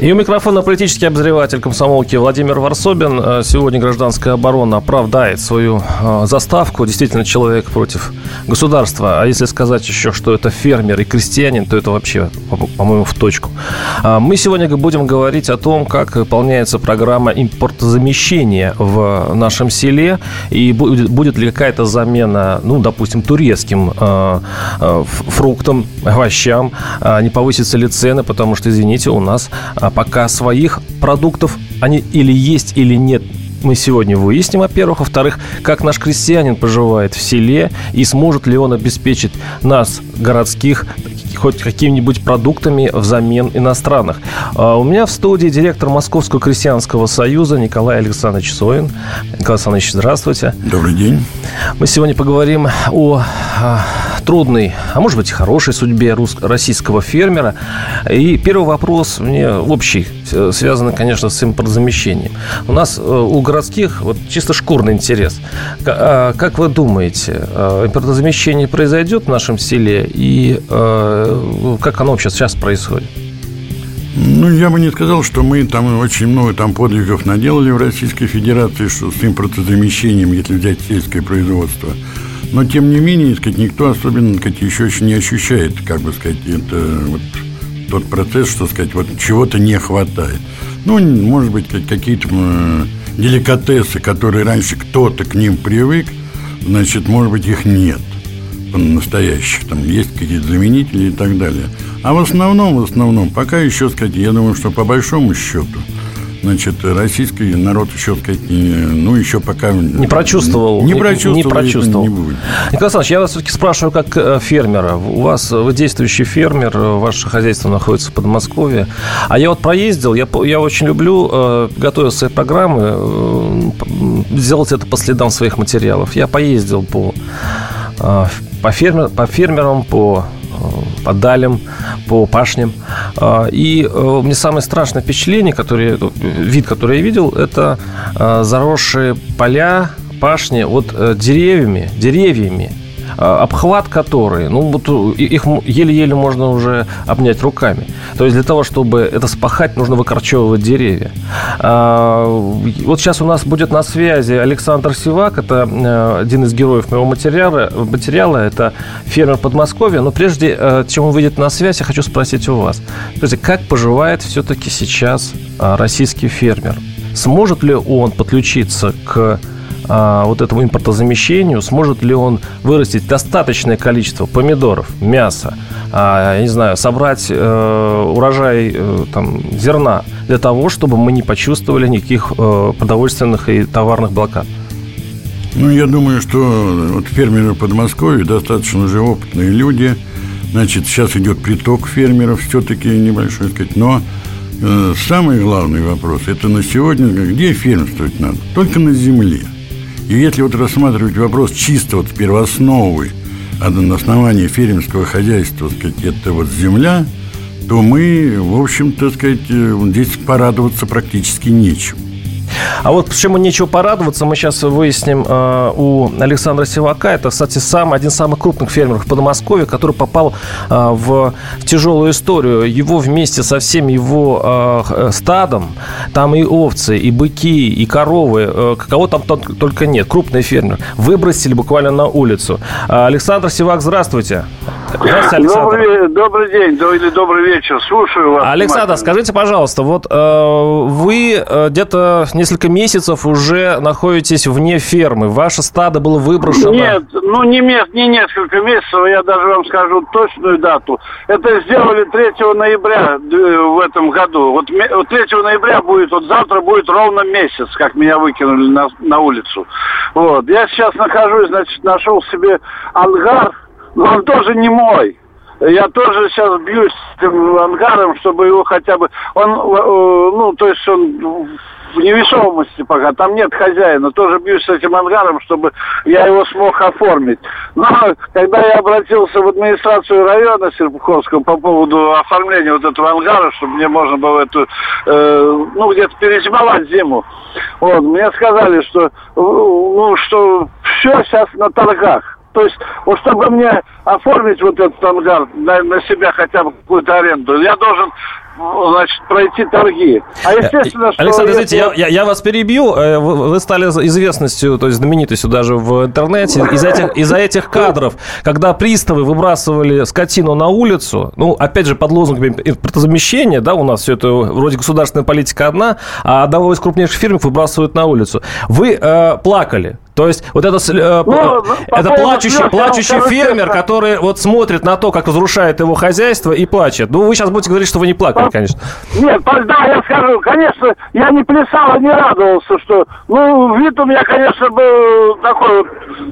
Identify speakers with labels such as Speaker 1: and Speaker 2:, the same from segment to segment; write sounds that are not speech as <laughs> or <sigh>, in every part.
Speaker 1: И у микрофона политический обозреватель комсомолки Владимир Варсобин. Э, сегодня гражданская оборона оправдает свою э, заставку. Действительно, человек против государства. А если сказать еще, что это фермер и крестьянин, то это вообще, по-моему, в точку. А мы сегодня будем говорить о том, как выполняется программа импортозамещения в нашем селе. И будет ли какая-то замена, ну, допустим, турецким э, фруктам, овощам. А не повысятся ли цены, потому что, извините, у нас пока своих продуктов, они или есть, или нет, мы сегодня выясним, во-первых. Во-вторых, как наш крестьянин поживает в селе и сможет ли он обеспечить нас, городских, хоть какими-нибудь продуктами взамен иностранных. А у меня в студии директор Московского крестьянского союза Николай Александрович Соин. Николай Александрович, здравствуйте.
Speaker 2: Добрый день.
Speaker 1: Мы сегодня поговорим о а, трудной, а может быть, хорошей судьбе российского фермера. И первый вопрос мне общий, э, связанный, конечно, с импортозамещением. У нас э, у городских вот чисто шкурный интерес. А, как вы думаете, э, импортозамещение произойдет в нашем селе и как оно сейчас, сейчас происходит?
Speaker 2: Ну, я бы не сказал, что мы там очень много там подвигов наделали в Российской Федерации что с импортозамещением, если взять сельское производство. Но, тем не менее, сказать, никто особенно сказать, еще, еще не ощущает, как бы сказать, это вот тот процесс, что сказать, вот чего-то не хватает. Ну, может быть, какие-то деликатесы, которые раньше кто-то к ним привык, значит, может быть, их нет настоящих, там есть какие-то заменители и так далее. А в основном, в основном, пока еще, сказать, я думаю, что по большому счету, значит, российский народ не, ну, еще пока...
Speaker 1: Не прочувствовал.
Speaker 2: Не, не прочувствовал. Не
Speaker 1: прочувствовал. Не будет. Николай Александрович, я вас все-таки спрашиваю как э, фермера. У вас, вы действующий фермер, ваше хозяйство находится в Подмосковье. А я вот проездил, я, я очень люблю, э, готовя свои программы, э, сделать это по следам своих материалов. Я поездил по по, фермер, по фермерам, по э, по далям, по пашням. А, и э, мне самое страшное впечатление, которое, вид, который я видел, это э, заросшие поля, пашни вот деревьями, деревьями, обхват который, ну, вот их еле-еле можно уже обнять руками. То есть для того, чтобы это спахать, нужно выкорчевывать деревья. А, вот сейчас у нас будет на связи Александр Сивак, это э, один из героев моего материала, материала это фермер Подмосковья. Но прежде э, чем он выйдет на связь, я хочу спросить у вас. Скажите, как поживает все-таки сейчас а, российский фермер? Сможет ли он подключиться к а, вот этому импортозамещению, сможет ли он вырастить достаточное количество помидоров, мяса, а, я не знаю, собрать э, урожай э, там, зерна для того, чтобы мы не почувствовали никаких э, продовольственных и товарных блокад?
Speaker 2: Ну, я думаю, что вот фермеры Подмосковья достаточно уже опытные люди. Значит, сейчас идет приток фермеров, все-таки небольшой, сказать, но э, самый главный вопрос, это на сегодня, где фермерствовать надо? Только на земле. И если вот рассматривать вопрос чисто вот первоосновы, на основании фермерского хозяйства, сказать, это вот земля, то мы, в общем-то, сказать, э, здесь порадоваться практически нечем.
Speaker 1: А вот почему нечего порадоваться, мы сейчас выясним э, у Александра Сивака. Это, кстати, сам, один из самых крупных фермеров Подмосковье, который попал э, в тяжелую историю. Его вместе со всем его э, стадом, там и овцы, и быки, и коровы, э, кого там только нет, крупный фермер, выбросили буквально на улицу. Э, Александр Сивак, здравствуйте.
Speaker 3: Здравствуйте, Александр. Добрый, добрый день или добрый вечер. Слушаю вас.
Speaker 1: Александр, скажите, пожалуйста, вот э, вы э, где-то несколько месяцев уже находитесь вне фермы. Ваше стадо было выброшено.
Speaker 3: Нет, ну не, не несколько месяцев, я даже вам скажу точную дату. Это сделали 3 ноября в этом году. Вот 3 ноября будет, вот завтра будет ровно месяц, как меня выкинули на, на улицу. Вот. Я сейчас нахожусь, значит, нашел себе ангар, но он тоже не мой. я тоже сейчас бьюсь с этим ангаром, чтобы его хотя бы... Он, э, ну, то есть он в невесомости пока, там нет хозяина. Тоже бьюсь с этим ангаром, чтобы я его смог оформить. Но когда я обратился в администрацию района Серпуховского по поводу оформления вот этого ангара, чтобы мне можно было эту, э, ну, где-то перезимовать зиму, вот, мне сказали, что, ну, что все сейчас на торгах. То есть, вот чтобы мне оформить вот этот ангар на, на себя хотя бы какую-то аренду, я должен значит, пройти торги. А естественно,
Speaker 1: э, что... Александр, извините, я, я, я вас перебью. Э, вы стали известностью, то есть знаменитостью даже в интернете из этих, из-за этих кадров, когда приставы выбрасывали скотину на улицу, ну, опять же, под лозунгами импортозамещения, да, у нас все это вроде государственная политика одна, а одного из крупнейших фирм выбрасывают на улицу. Вы э, плакали. То есть вот это, э, ну, это плачущий, плачущий фермер, который вот смотрит на то, как разрушает его хозяйство и плачет. Ну, вы сейчас будете говорить, что вы не плакали, конечно.
Speaker 3: Нет, да, я скажу, конечно, я не плясал и не радовался, что, ну, вид у меня, конечно, был такой,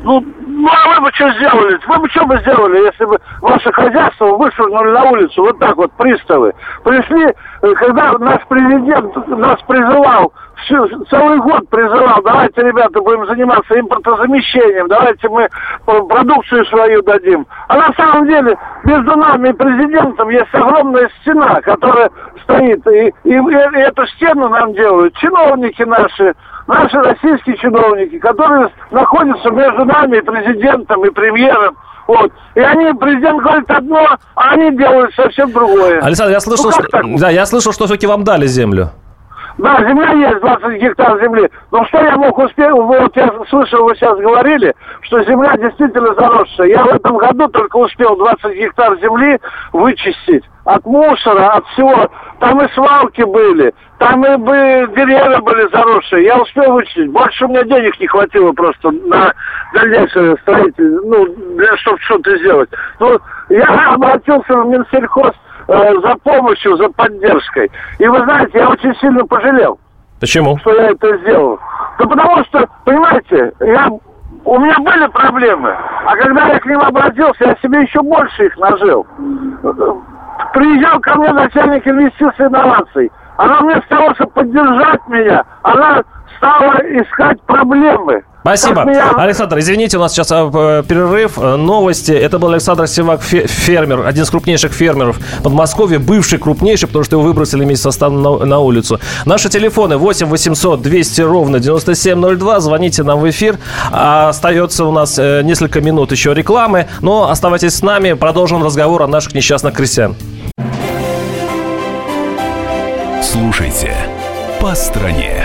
Speaker 3: ну, ну, а вы бы что сделали? Вы бы что бы сделали, если бы ваше хозяйство вышвырнули на улицу, вот так вот, приставы. Пришли, э, когда наш президент нас призывал все, целый год призывал, давайте, ребята, будем заниматься импортозамещением, давайте мы продукцию свою дадим. А на самом деле между нами и президентом есть огромная стена, которая стоит. И, и, и эту стену нам делают чиновники наши, наши российские чиновники, которые находятся между нами и президентом, и премьером. Вот. И они, президент говорит одно, а они делают совсем другое.
Speaker 1: Александр, я слышал, ну, что, да, я слышал, что все-таки вам дали землю.
Speaker 3: Да, земля есть, 20 гектар земли. Но что я мог успеть? Вот я слышал, вы сейчас говорили, что земля действительно заросшая. Я в этом году только успел 20 гектар земли вычистить от мусора, от всего. Там и свалки были, там и деревья были заросшие. Я успел вычистить. Больше у меня денег не хватило просто на дальнейшее строительство, ну, для чтобы что-то сделать. Ну, я обратился в Минсельхоз э, за помощью, за поддержкой. И вы знаете, я очень сильно пожалел.
Speaker 1: Почему?
Speaker 3: Что я это сделал. Да потому что, понимаете, я, у меня были проблемы, а когда я к ним обратился, я себе еще больше их нажил. Приезжал ко мне начальник инвестиций и инноваций. Она вместо того, чтобы поддержать меня, она стала искать проблемы.
Speaker 1: Спасибо. Александр, извините, у нас сейчас э, перерыв. Э, новости. Это был Александр Севак, фермер, один из крупнейших фермеров Подмосковья, бывший крупнейший, потому что его выбросили вместе со станом на, на улицу. Наши телефоны 8 800 200 ровно 9702. Звоните нам в эфир. Остается у нас э, несколько минут еще рекламы, но оставайтесь с нами. Продолжим разговор о наших несчастных крестьян.
Speaker 4: Слушайте «По стране».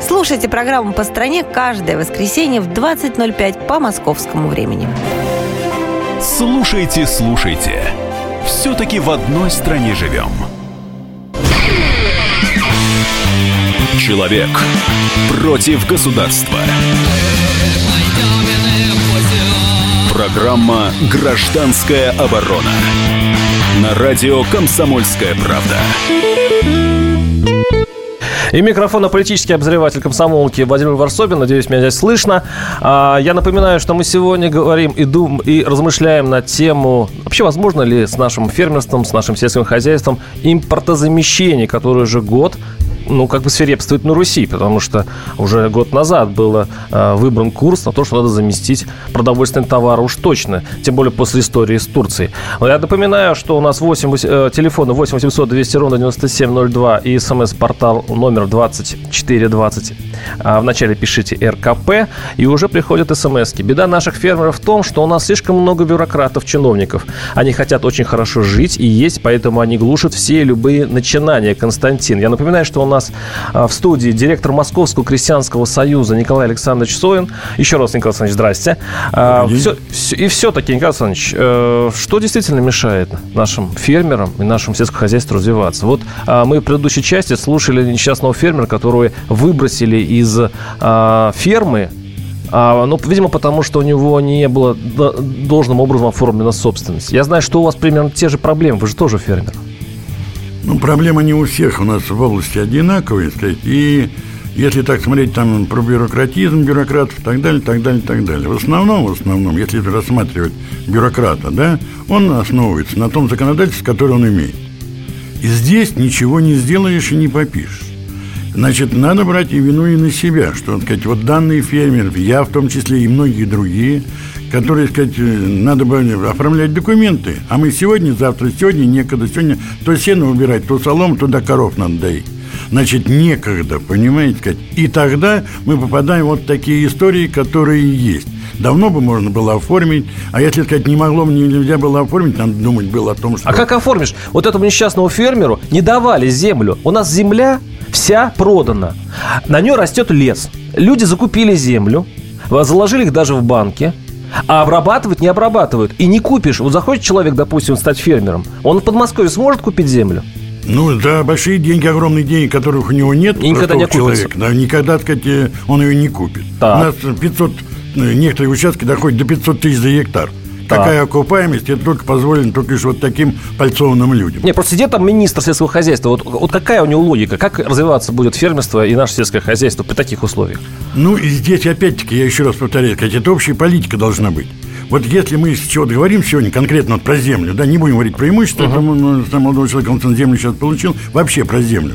Speaker 5: Слушайте программу «По стране» каждое воскресенье в 20.05 по московскому времени.
Speaker 4: Слушайте, слушайте. Все-таки в одной стране живем. Человек против государства. Программа «Гражданская оборона». На радио «Комсомольская правда».
Speaker 1: И микрофона политический обозреватель комсомолки Владимир Варсобин. Надеюсь, меня здесь слышно. А, я напоминаю, что мы сегодня говорим и, дум, и размышляем на тему, вообще возможно ли с нашим фермерством, с нашим сельским хозяйством импортозамещение, которое уже год ну, как бы свирепствует на Руси, потому что уже год назад был э, выбран курс на то, что надо заместить продовольственные товары уж точно, тем более после истории с Турцией. Я напоминаю, что у нас 8, э, телефоны 8 800 200 ровно 9702 и смс-портал номер 2420. А вначале пишите РКП, и уже приходят смс -ки. Беда наших фермеров в том, что у нас слишком много бюрократов, чиновников. Они хотят очень хорошо жить и есть, поэтому они глушат все любые начинания. Константин, я напоминаю, что у нас нас в студии директор Московского крестьянского союза Николай Александрович Соин. Еще раз, Николай Александрович, здрасте. Все, все, и все-таки, Николай Александрович, что действительно мешает нашим фермерам и нашему сельскому хозяйству развиваться? Вот мы в предыдущей части слушали несчастного фермера, которого выбросили из фермы а, ну, видимо, потому что у него не было должным образом оформлена собственность. Я знаю, что у вас примерно те же проблемы. Вы же тоже фермер.
Speaker 2: Ну, проблема не у всех у нас в области одинаковые, сказать. И если так смотреть там про бюрократизм бюрократов и так далее, так далее, так далее. В основном, в основном, если рассматривать бюрократа, да, он основывается на том законодательстве, которое он имеет. И здесь ничего не сделаешь и не попишешь. Значит, надо брать и вину и на себя, что, сказать, вот данные фермеры, я в том числе и многие другие, которые, сказать, надо бы оформлять документы. А мы сегодня, завтра, сегодня некогда, сегодня то сено убирать, то солому, туда коров надо доить. Значит, некогда, понимаете, сказать. И тогда мы попадаем вот в такие истории, которые есть. Давно бы можно было оформить, а если сказать не могло, нельзя было оформить, надо думать было о том, что...
Speaker 1: А как оформишь? Вот этому несчастному фермеру не давали землю. У нас земля вся продана. На нее растет лес. Люди закупили землю, заложили их даже в банке, а обрабатывать не обрабатывают. И не купишь. Вот захочет человек, допустим, стать фермером, он в Подмосковье сможет купить землю?
Speaker 2: Ну, да, большие деньги, огромные деньги, которых у него нет.
Speaker 1: И никогда не
Speaker 2: человек, да, никогда, так сказать, он ее не купит. Так. У нас 500, э, некоторые участки доходят до 500 тысяч за гектар. Так. Такая окупаемость, это только позволено только лишь вот таким пальцованным людям.
Speaker 1: Не, просто сидит там министр сельского хозяйства. Вот, вот какая у него логика? Как развиваться будет фермерство и наше сельское хозяйство при таких условиях?
Speaker 2: Ну, и здесь опять-таки, я еще раз повторяю, сказать, это общая политика должна быть. Вот если мы чего говорим сегодня конкретно вот про землю, да, не будем говорить про имущество, uh-huh. потому ну, что молодого человека он землю сейчас получил, вообще про землю,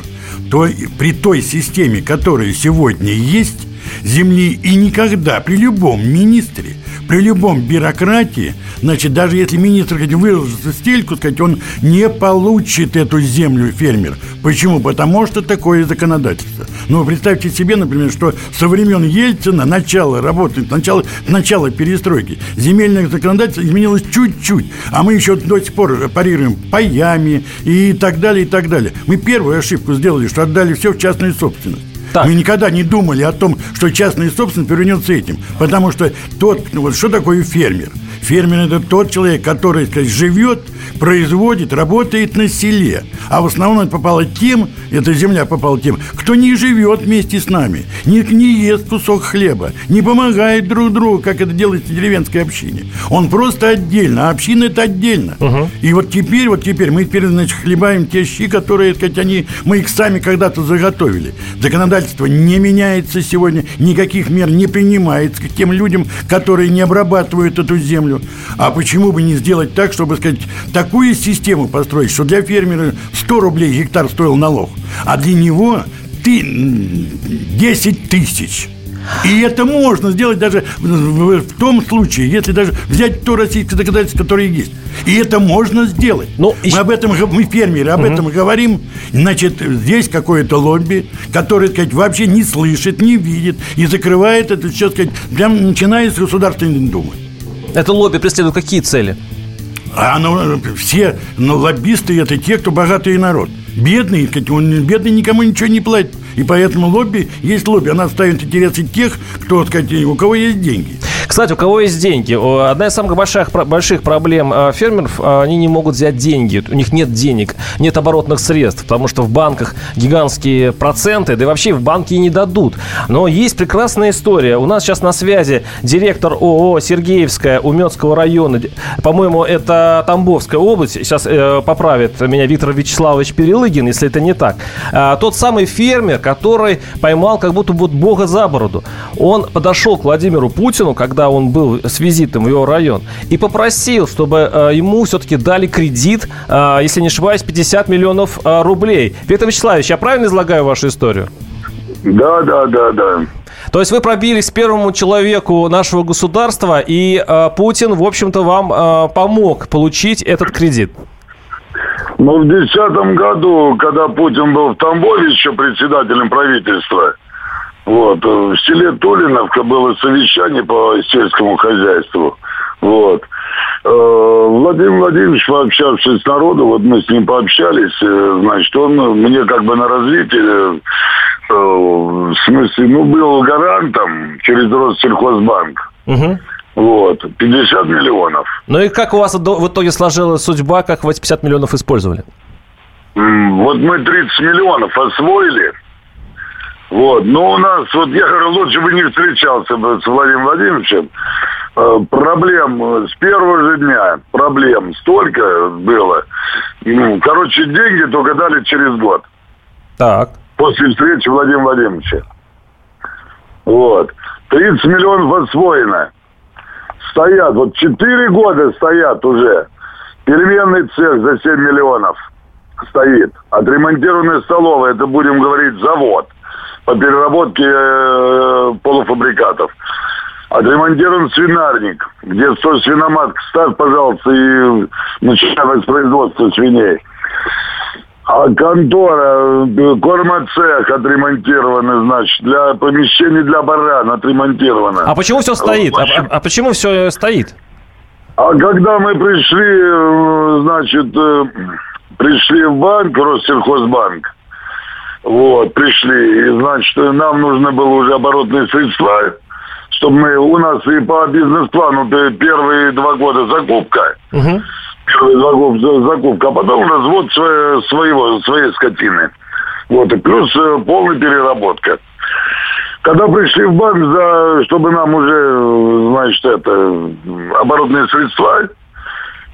Speaker 2: то при той системе, которая сегодня есть, земли и никогда при любом министре при любом бюрократии, значит, даже если министр хоть выложит стельку, сказать, он не получит эту землю фермер. Почему? Потому что такое законодательство. Ну, представьте себе, например, что со времен Ельцина, начало работы, начало, начало перестройки, земельное законодательство изменилось чуть-чуть, а мы еще до сих пор парируем паями и так далее, и так далее. Мы первую ошибку сделали, что отдали все в частную собственность. Так. Мы никогда не думали о том, что частная собственность повернется этим. Потому что тот, ну, вот что такое фермер? Фермер – это тот человек, который, сказать, живет, производит, работает на селе. А в основном это попало тем, эта земля попала тем, кто не живет вместе с нами, не, не ест кусок хлеба, не помогает друг другу, как это делается в деревенской общине. Он просто отдельно, а община – это отдельно. Угу. И вот теперь, вот теперь мы теперь, значит, хлебаем те щи, которые, сказать, они, мы их сами когда-то заготовили. Законодательство не меняется сегодня, никаких мер не принимается к тем людям, которые не обрабатывают эту землю. А почему бы не сделать так, чтобы, сказать, такую систему построить, что для фермера 100 рублей гектар стоил налог, а для него ты 10 тысяч. И это можно сделать даже в, том случае, если даже взять то российское законодательство, которое есть. И это можно сделать. Но ну, мы об этом, мы фермеры, об угу. этом говорим. Значит, здесь какое-то лобби, которое, так сказать, вообще не слышит, не видит и закрывает это, все, сказать, прям начиная с Государственной Думы.
Speaker 1: Это лобби преследует какие цели?
Speaker 2: А ну, все ну, лоббисты это те, кто богатый народ. Бедный, он бедный никому ничего не платит. И поэтому лобби есть лобби. Она ставит интересы тех, кто, сказать, у кого есть деньги.
Speaker 1: Кстати, у кого есть деньги? Одна из самых больших, больших проблем а, фермеров, а, они не могут взять деньги. У них нет денег, нет оборотных средств, потому что в банках гигантские проценты, да и вообще в банки не дадут. Но есть прекрасная история. У нас сейчас на связи директор ООО «Сергеевская» Уметского района. По-моему, это Тамбовская область. Сейчас э, поправит меня Виктор Вячеславович Перелыгин, если это не так. А, тот самый фермер, который поймал как будто бы бога за бороду. Он подошел к Владимиру Путину, когда когда он был с визитом в его район, и попросил, чтобы э, ему все-таки дали кредит, э, если не ошибаюсь, 50 миллионов э, рублей. Виктор Вячеславович, я правильно излагаю вашу историю?
Speaker 3: Да, да, да, да.
Speaker 1: То есть вы пробились первому человеку нашего государства, и э, Путин, в общем-то, вам э, помог получить этот кредит.
Speaker 3: Ну, в 2010 году, когда Путин был в Тамбове еще председателем правительства, вот. В селе Толиновка было совещание по сельскому хозяйству. Вот.
Speaker 6: Э, Владимир Владимирович, пообщавшись с народом, вот мы с ним пообщались, э, значит, он мне как бы на развитие, э, в смысле, ну, был гарантом через Россельхозбанк.
Speaker 1: Угу.
Speaker 6: Вот, 50 миллионов.
Speaker 1: Ну и как у вас в итоге сложилась судьба, как вы эти 50 миллионов использовали?
Speaker 6: Вот мы 30 миллионов освоили. Вот. Но у нас, вот я говорю, лучше бы не встречался бы с Владимиром Владимировичем. Э, проблем с первого же дня, проблем столько было. Ну, короче, деньги только дали через год.
Speaker 1: Так.
Speaker 6: После встречи Владимира Владимировича. Вот. 30 миллионов освоено. Стоят, вот 4 года стоят уже. Переменный цех за 7 миллионов стоит. Отремонтированная столовая, это будем говорить завод по переработке э, полуфабрикатов. Отремонтирован свинарник, где 100 свиноматок ставь, пожалуйста, и начинай с производства свиней. А контора, э, кормоцех отремонтированы, значит, для помещений для баран отремонтировано.
Speaker 1: А почему все стоит? А, а, а почему все стоит?
Speaker 6: А когда мы пришли, э, значит, э, пришли в банк, Россельхозбанк, вот, пришли, и, значит, нам нужно было уже оборотные средства, чтобы мы, у нас и по бизнес-плану первые два года закупка,
Speaker 1: Угу.
Speaker 6: первые два года закупка, а потом развод своего, своей скотины. Вот, и плюс э, полная переработка. Когда пришли в банк, за, чтобы нам уже, значит, это, оборотные средства,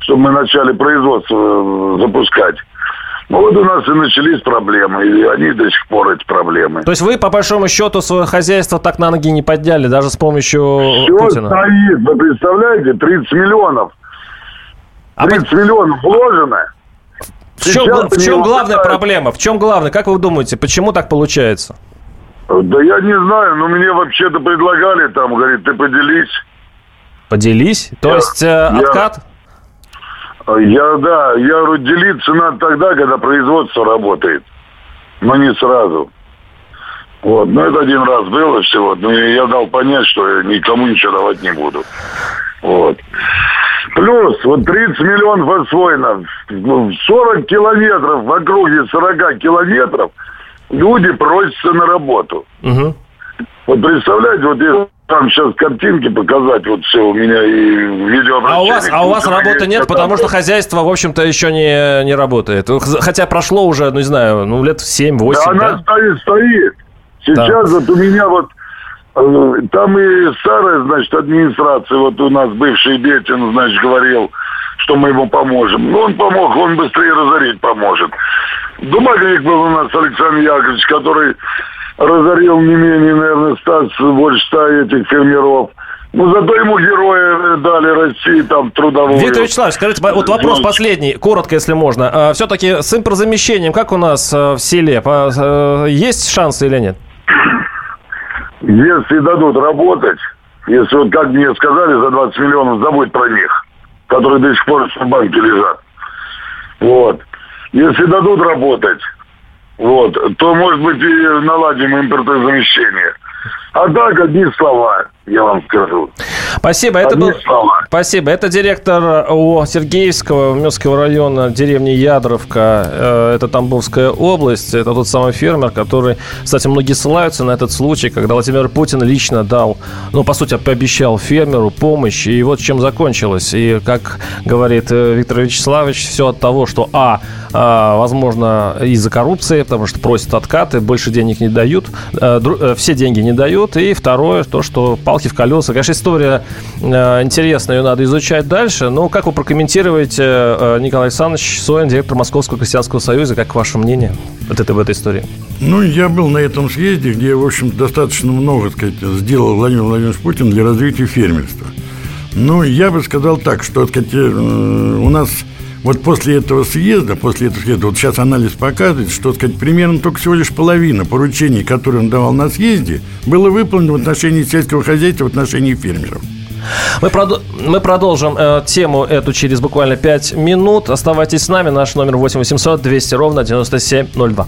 Speaker 6: чтобы мы начали производство э, запускать, ну, вот у нас и начались проблемы, и они до сих пор эти проблемы.
Speaker 1: То есть вы, по большому счету, свое хозяйство так на ноги не подняли, даже с помощью
Speaker 6: Все
Speaker 1: Путина?
Speaker 6: стоит, вы представляете, 30 миллионов. 30 а миллионов вложено.
Speaker 1: В чем, в чем главная проблема? В чем главная? Как вы думаете, почему так получается?
Speaker 6: Да я не знаю, но мне вообще-то предлагали там, говорит, ты поделись.
Speaker 1: Поделись? То
Speaker 6: я,
Speaker 1: есть э, откат?
Speaker 6: Я, да, я говорю, делиться надо тогда, когда производство работает, но не сразу. Вот, ну это один раз было всего, но я дал понять, что я никому ничего давать не буду. Вот. Плюс, вот 30 миллионов освоено, 40 километров в округе 40 километров люди просятся на работу.
Speaker 1: Угу.
Speaker 6: Вот представляете, вот если там сейчас картинки показать, вот все у меня и видео.
Speaker 1: А у вас, а у вас работы нет, потому что хозяйство, в общем-то, еще не, не работает. Хотя прошло уже, ну не знаю, ну лет 7-8. Да,
Speaker 6: она
Speaker 1: да?
Speaker 6: стоит, стоит. Сейчас да. вот у меня вот э, там и старая, значит, администрация, вот у нас бывший Бетин, значит, говорил, что мы ему поможем. Ну, он помог, он быстрее разорить поможет. Думальник был у нас Александр Яковлевич, который разорил не менее, наверное, 100, больше 100 этих фермеров. Ну, зато ему герои дали России там трудовую.
Speaker 1: Виктор Вячеславович, скажите, вот вопрос последний, коротко, если можно. А, Все-таки с импортозамещением, как у нас а, в селе? А, есть шансы или нет?
Speaker 6: Если дадут работать, если вот как мне сказали, за 20 миллионов забудь про них, которые до сих пор в банке лежат. Вот. Если дадут работать, вот, то, может быть, и наладим импортозамещение. А так, одни слова я вам скажу.
Speaker 1: Спасибо. Это был... Спасибо. Это директор ООО Сергеевского Мёрского района деревни Ядровка. Э, это Тамбовская область. Это тот самый фермер, который, кстати, многие ссылаются на этот случай, когда Владимир Путин лично дал, ну, по сути, пообещал фермеру помощь. И вот чем закончилось. И, как говорит э, Виктор Вячеславович, все от того, что, а, возможно, из-за коррупции, потому что просят откаты, больше денег не дают, э, все деньги не дают. И второе, то, что палки в колеса. Конечно, история э, интересная, ее надо изучать дальше. Но как вы прокомментируете, э, Николай Александрович Соин, директор Московского крестьянского союза, как ваше мнение вот это, в этой истории?
Speaker 2: Ну, я был на этом съезде, где, в общем, достаточно много, так сказать, сделал Владимир Владимирович Путин для развития фермерства. Ну, я бы сказал так, что, так сказать, э, у нас вот после этого съезда, после этого съезда, вот сейчас анализ показывает, что, сказать, примерно только всего лишь половина поручений, которые он давал на съезде, было выполнено в отношении сельского хозяйства, в отношении фермеров.
Speaker 1: Мы, прод... мы продолжим э, тему эту через буквально 5 минут. Оставайтесь с нами. Наш номер 8 800 200 ровно 9702.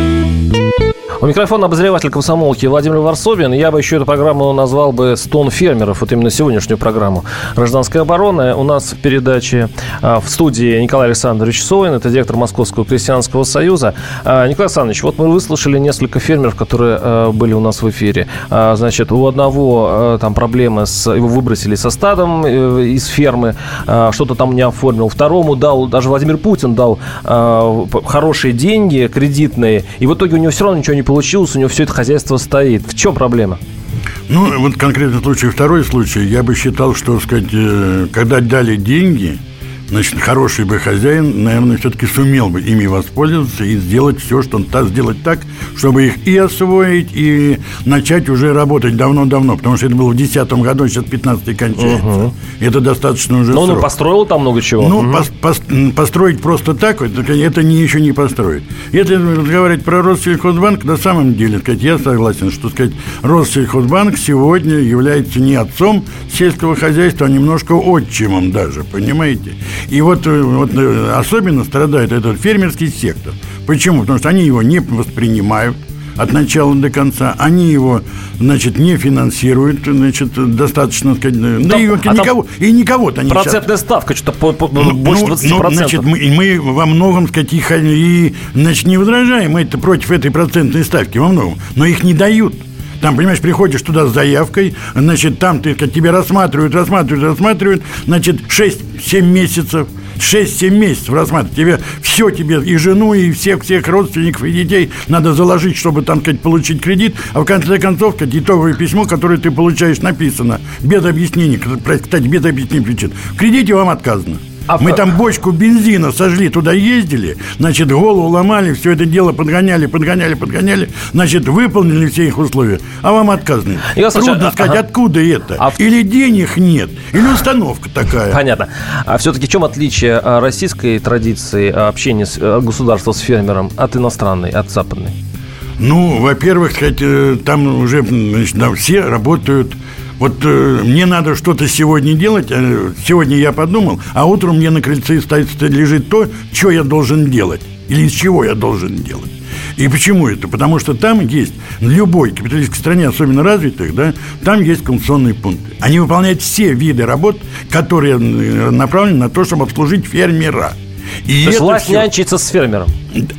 Speaker 1: У микрофона обозреватель комсомолки Владимир Варсобин. Я бы еще эту программу назвал бы «Стон фермеров». Вот именно сегодняшнюю программу «Гражданская оборона». У нас в передаче а, в студии Николай Александрович Соин. Это директор Московского крестьянского союза. А, Николай Александрович, вот мы выслушали несколько фермеров, которые а, были у нас в эфире. Значит, у одного там проблемы с... Его выбросили со стадом э, из фермы. Что-то там не оформил. Второму дал... Даже Владимир Путин дал хорошие деньги кредитные. И в итоге у него все равно ничего не получилось, у него все это хозяйство стоит. В чем проблема?
Speaker 2: Ну, вот конкретный случай, второй случай, я бы считал, что, сказать, э, когда дали деньги, значит, хороший бы хозяин, наверное, все-таки сумел бы ими воспользоваться и сделать все, что он так сделать так, чтобы их и освоить, и начать уже работать давно-давно, потому что это было в 2010 году, сейчас 15 кончается. Угу. Это достаточно уже
Speaker 1: Но ну, он построил там много чего.
Speaker 2: Ну, угу. пос, пос, построить просто так, это, это не, еще не построить. Если разговаривать про Россельхозбанк, на самом деле, сказать, я согласен, что сказать, Россельхозбанк сегодня является не отцом сельского хозяйства, а немножко отчимом даже, понимаете? И вот, э, вот э, особенно страдает этот фермерский сектор. Почему? Потому что они его не воспринимают от начала до конца. Они его, значит, не финансируют, значит, достаточно сказать. Там, да и, а никого, и никого-то
Speaker 1: не Процентная сейчас... ставка что-то по, по, ну, больше 20%.
Speaker 2: Ну, значит, мы, мы во многом, сказать, их и, значит, не возражаем мы это против этой процентной ставки во многом, но их не дают. Там, понимаешь, приходишь туда с заявкой, значит, там ты, как тебе рассматривают, рассматривают, рассматривают, значит, 6-7 месяцев. 6-7 месяцев рассматривать. Тебе все тебе, и жену, и всех, всех родственников, и детей надо заложить, чтобы там, сказать, получить кредит. А в конце концов, сказать, итоговое письмо, которое ты получаешь, написано без объяснений, кстати, без объяснений причин. В кредите вам отказано. А Мы там бочку бензина сожгли, туда ездили, значит, голову ломали, все это дело подгоняли, подгоняли, подгоняли, значит, выполнили все их условия, а вам отказано. Я Трудно слушаю, сказать, ага. откуда это. А... Или денег нет, или установка такая.
Speaker 1: Понятно. А все-таки в чем отличие а, российской традиции общения с, э, государства с фермером от иностранной, от западной?
Speaker 2: Ну, во-первых, э, там уже значит, все работают вот э, мне надо что-то сегодня делать, э, сегодня я подумал, а утром мне на крыльце стоит, лежит то, что я должен делать, или из чего я должен делать. И почему это? Потому что там есть, в любой капиталистической стране, особенно развитых, да, там есть конституционные пункты. Они выполняют все виды работ, которые э, направлены на то, чтобы обслужить фермера.
Speaker 1: И то есть власть все... нянчится с фермером.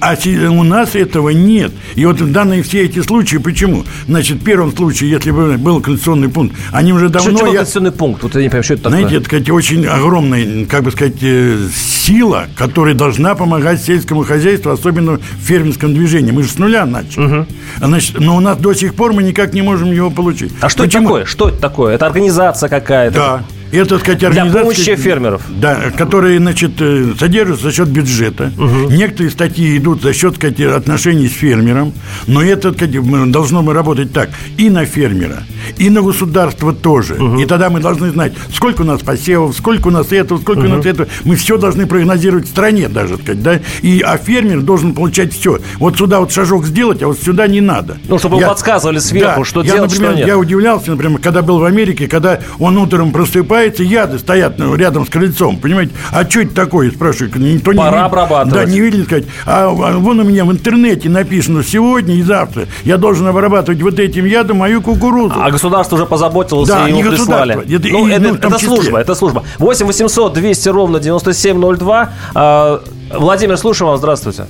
Speaker 2: А у нас этого нет. И вот данные все эти случаи, почему? Значит, в первом случае, если бы был конституционный пункт, они уже давно... Что,
Speaker 1: я... конституционный пункт? Вот я не понимаю, что это
Speaker 2: такое? Знаете, это, сказать, очень огромная, как бы сказать, э, сила, которая должна помогать сельскому хозяйству, особенно в фермерском движении. Мы же с нуля начали. Угу. Значит, но у нас до сих пор мы никак не можем его получить.
Speaker 1: А что Почему? это такое? Что это такое? Это организация какая-то?
Speaker 2: Да. Это, сказать, организации...
Speaker 1: Для помощи фермеров.
Speaker 2: Да, которые, значит, э, содержатся за счет бюджета. Угу. Некоторые статьи идут за счет, сказать, отношений с фермером. Но это, сказать, должно работать так. И на фермера, и на государство тоже. Угу. И тогда мы должны знать, сколько у нас посевов, сколько у нас этого, сколько угу. у нас этого. Мы все должны прогнозировать в стране даже, сказать, да. И, а фермер должен получать все. Вот сюда вот шажок сделать, а вот сюда не надо.
Speaker 1: Ну, чтобы я... подсказывали сверху, да, что я, делать,
Speaker 2: например,
Speaker 1: что нет.
Speaker 2: Я удивлялся, например, когда был в Америке, когда он утром просыпается, яды, стоят ну, рядом с крыльцом, понимаете? А что это такое, спрашиваю? Никто
Speaker 1: Пора не обрабатывать.
Speaker 2: Да, не видели сказать. А, а вон у меня в интернете написано сегодня и завтра я должен обрабатывать вот этим ядом мою кукурузу.
Speaker 1: А государство уже позаботилось
Speaker 2: да,
Speaker 1: и ему прислали.
Speaker 2: Это, ну, и,
Speaker 1: это, ну, это служба, это служба. 8 800 200 ровно 9702. А, Владимир, слушаем вас, здравствуйте.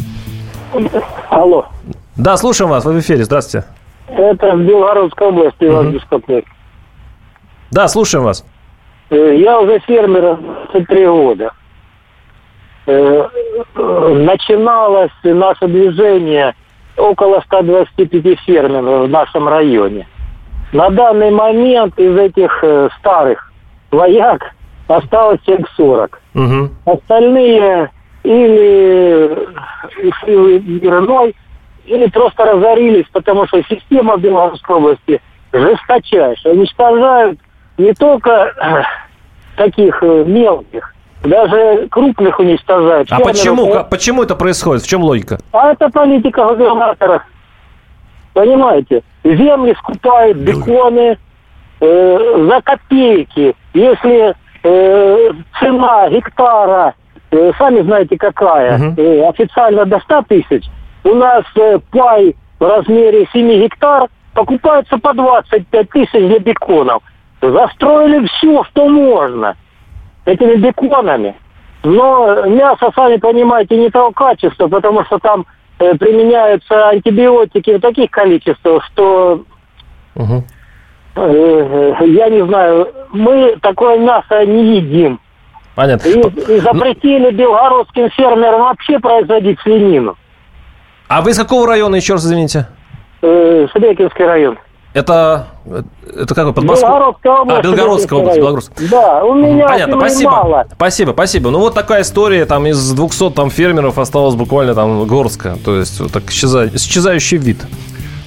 Speaker 7: Алло.
Speaker 1: Да, слушаем вас, вы в эфире, здравствуйте.
Speaker 7: Это в Белгородской области, Иван угу. Бескопник.
Speaker 1: Да, слушаем вас.
Speaker 7: Э, я уже фермер 23 года. Э, начиналось наше движение около 125 фермеров в нашем районе. На данный момент из этих э, старых вояк осталось человек 40.
Speaker 1: Угу.
Speaker 7: Остальные или в мирной, или просто разорились, потому что система в Белгородской области жесточайшая. Уничтожают не только э, таких э, мелких, даже крупных уничтожают.
Speaker 1: А почему? Почему это происходит? В чем логика?
Speaker 7: А это политика губернатора. Понимаете? Земли скупают, беконы э, за копейки. Если э, цена гектара, э, сами знаете какая, э, официально до 100 тысяч, у нас э, пай в размере 7 гектар покупается по 25 тысяч для беконов. Застроили все, что можно этими беконами. Но мясо, сами понимаете, не того качества, потому что там применяются антибиотики в таких количествах, что э, э, я не знаю, мы такое мясо не едим.
Speaker 1: Понятно.
Speaker 7: И, и запретили белгородским фермерам вообще производить свинину.
Speaker 1: А вы из какого района, еще раз извините?
Speaker 7: Э, Шебекинский район.
Speaker 1: Это, это какой? Подмосковье?
Speaker 7: Белгородская область.
Speaker 1: А, Белгородская область, Белгородская.
Speaker 7: Да, у меня
Speaker 1: Понятно, спасибо.
Speaker 7: мало.
Speaker 1: Спасибо, спасибо. Ну вот такая история, там из 200 там фермеров осталось буквально там горстка, то есть вот так исчеза- исчезающий вид.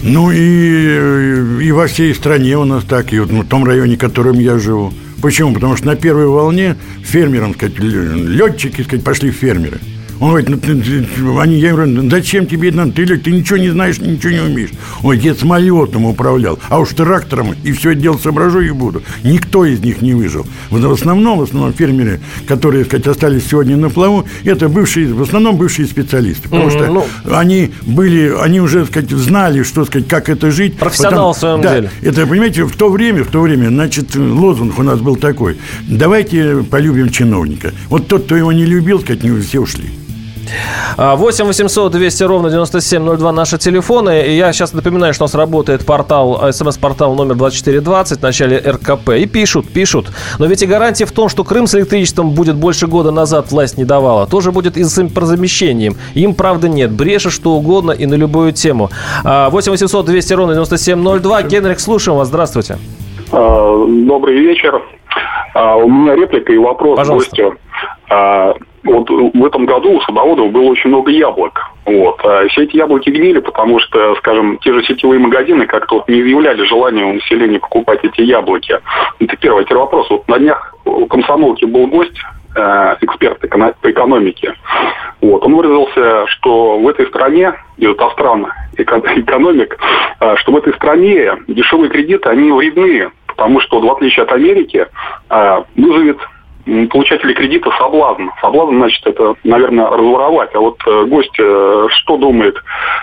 Speaker 2: Ну и, и во всей стране у нас так, и вот в том районе, в котором я живу. Почему? Потому что на первой волне фермерам, сказать, летчики, сказать, пошли фермеры. Он говорит, ну, ты- ты- они, я говорю, «Ну, зачем тебе это надо? Ты, ты ничего не знаешь, ничего не умеешь. Ой, я самолетом управлял, а уж трактором и все это дело соображу и буду. Никто из них не выжил. Вот В основном, в основном фермеры, которые, сказать, остались сегодня на плаву, это бывшие, в основном бывшие специалисты. Потому
Speaker 1: Мгм,
Speaker 2: что
Speaker 1: ну.
Speaker 2: они были, они уже, сказать, знали, что, сказать, как это жить.
Speaker 1: Профессионалы в своем
Speaker 2: да,
Speaker 1: деле.
Speaker 2: Это, понимаете, в то время, в то время, значит, лозунг у нас был такой. Давайте полюбим чиновника. Вот тот, кто его не любил, сказать, не все ушли.
Speaker 1: А, 8 800 200 ровно 9702 наши телефоны. И я сейчас напоминаю, что у нас работает портал, а, смс-портал номер 2420 в начале РКП. И пишут, пишут. Но ведь и гарантия в том, что Крым с электричеством будет больше года назад власть не давала. Тоже будет и с импортозамещением. Им, правда, нет. Брешет что угодно и на любую тему. А, 8 800 200 ровно 9702. Генрих, слушаем вас. Здравствуйте.
Speaker 8: А, Добрый вечер. А, У меня реплика и вопрос
Speaker 1: Пожалуйста.
Speaker 8: гостю. Вот в этом году у садоводов было очень много яблок. Вот. А Все эти яблоки гнили, потому что, скажем, те же сетевые магазины как-то вот не изъявляли желания у населения покупать эти яблоки. Это первый. Теперь вопрос. Вот на днях у комсомолки был гость, э, эксперт по экономике. Вот. Он выразился, что в этой стране, идет Астран эко- <laughs> экономик, э, что в этой стране дешевые кредиты, они вредны, потому что, в отличие от Америки, э, вызовет получателей кредита соблазн. Соблазн, значит, это, наверное, разворовать. А вот э, гость э, что думает?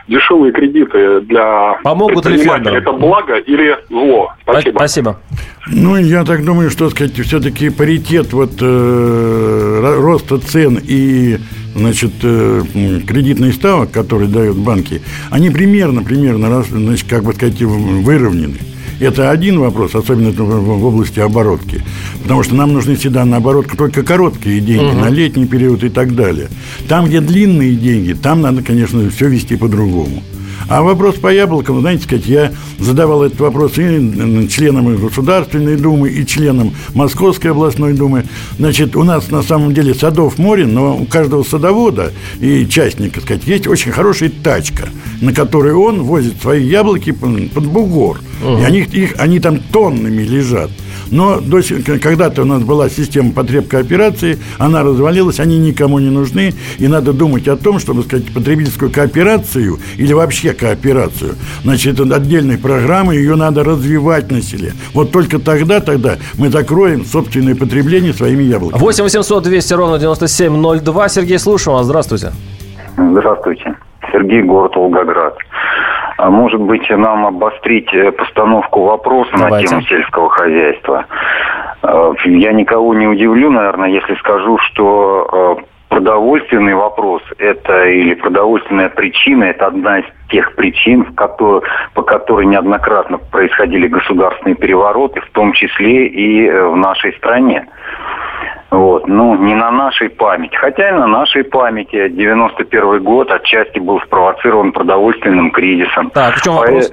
Speaker 8: Дешевые кредиты для
Speaker 1: Помогут ли фермерам?
Speaker 8: это благо или зло? Спасибо.
Speaker 1: Спасибо.
Speaker 2: Ну, я так думаю, что, сказать, все-таки паритет вот э, ро- роста цен и значит, э, м, кредитных ставок, которые дают банки, они примерно, примерно, раз, значит, как бы сказать, выровнены. Это один вопрос, особенно в, области оборотки. Потому что нам нужны всегда на оборотку только короткие деньги, на летний период и так далее. Там, где длинные деньги, там надо, конечно, все вести по-другому. А вопрос по яблокам, знаете, сказать, я задавал этот вопрос и членам Государственной Думы, и членам Московской областной Думы. Значит, у нас на самом деле садов море, но у каждого садовода и частника, сказать, есть очень хорошая тачка, на которой он возит свои яблоки под бугор. И они, их, они там тоннами лежат. Но до сих- когда-то у нас была система потреб кооперации, она развалилась, они никому не нужны, и надо думать о том, чтобы сказать потребительскую кооперацию или вообще кооперацию, значит, это отдельной программы, ее надо развивать на селе. Вот только тогда, тогда мы закроем собственное потребление своими яблоками.
Speaker 1: 8 800 200 ровно 9702. Сергей, слушаю вас. Здравствуйте.
Speaker 9: Здравствуйте. Сергей, город Волгоград. А может быть, нам обострить э, постановку вопроса на
Speaker 1: Давайте.
Speaker 9: тему сельского хозяйства? Э, Я никого не удивлю, наверное, если скажу, что э, продовольственный вопрос это или продовольственная причина это одна из тех причин, в кото- по которой неоднократно происходили государственные перевороты, в том числе и в нашей стране. Вот, ну, не на нашей памяти. Хотя и на нашей памяти 91 год отчасти был спровоцирован продовольственным кризисом.
Speaker 1: Так, в чем вопрос?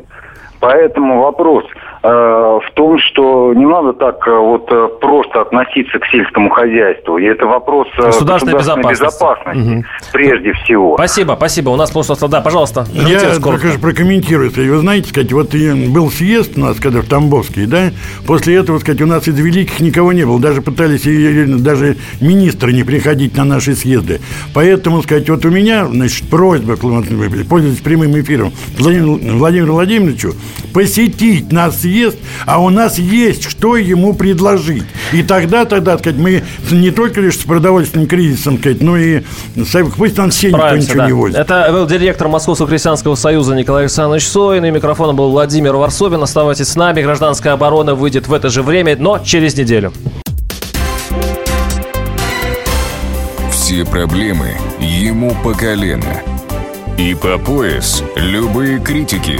Speaker 9: Поэтому вопрос. Э, в том, что не надо так э, вот э, просто относиться к сельскому хозяйству. И это вопрос
Speaker 1: Государственной
Speaker 9: государственной
Speaker 1: безопасности.
Speaker 9: безопасности,
Speaker 1: Мгм.
Speaker 9: прежде всего.
Speaker 1: Спасибо, спасибо. У нас просто... Да, пожалуйста.
Speaker 2: Я только же прокомментирую. сказать, Вы знаете, сказать, вот был съезд у нас, когда в Тамбовский, да, после этого, сказать, у нас из великих никого не было. Даже пытались даже министры не приходить на наши съезды. Поэтому, сказать, вот у меня, значит, просьба, пользуясь прямым эфиром, Владимиру, Владимировичу, посетить наш съезд, а у нас есть, что ему предложить. И тогда, тогда, сказать, мы не только лишь с продовольственным кризисом, сказать, но и пусть он все никто ничего
Speaker 1: да.
Speaker 2: не возит.
Speaker 1: Это был директор Московского крестьянского союза Николай Александрович Сойн. И микрофоном был Владимир Варсобин. Оставайтесь с нами. Гражданская оборона выйдет в это же время, но через неделю.
Speaker 10: Все проблемы ему по колено. И по пояс любые критики.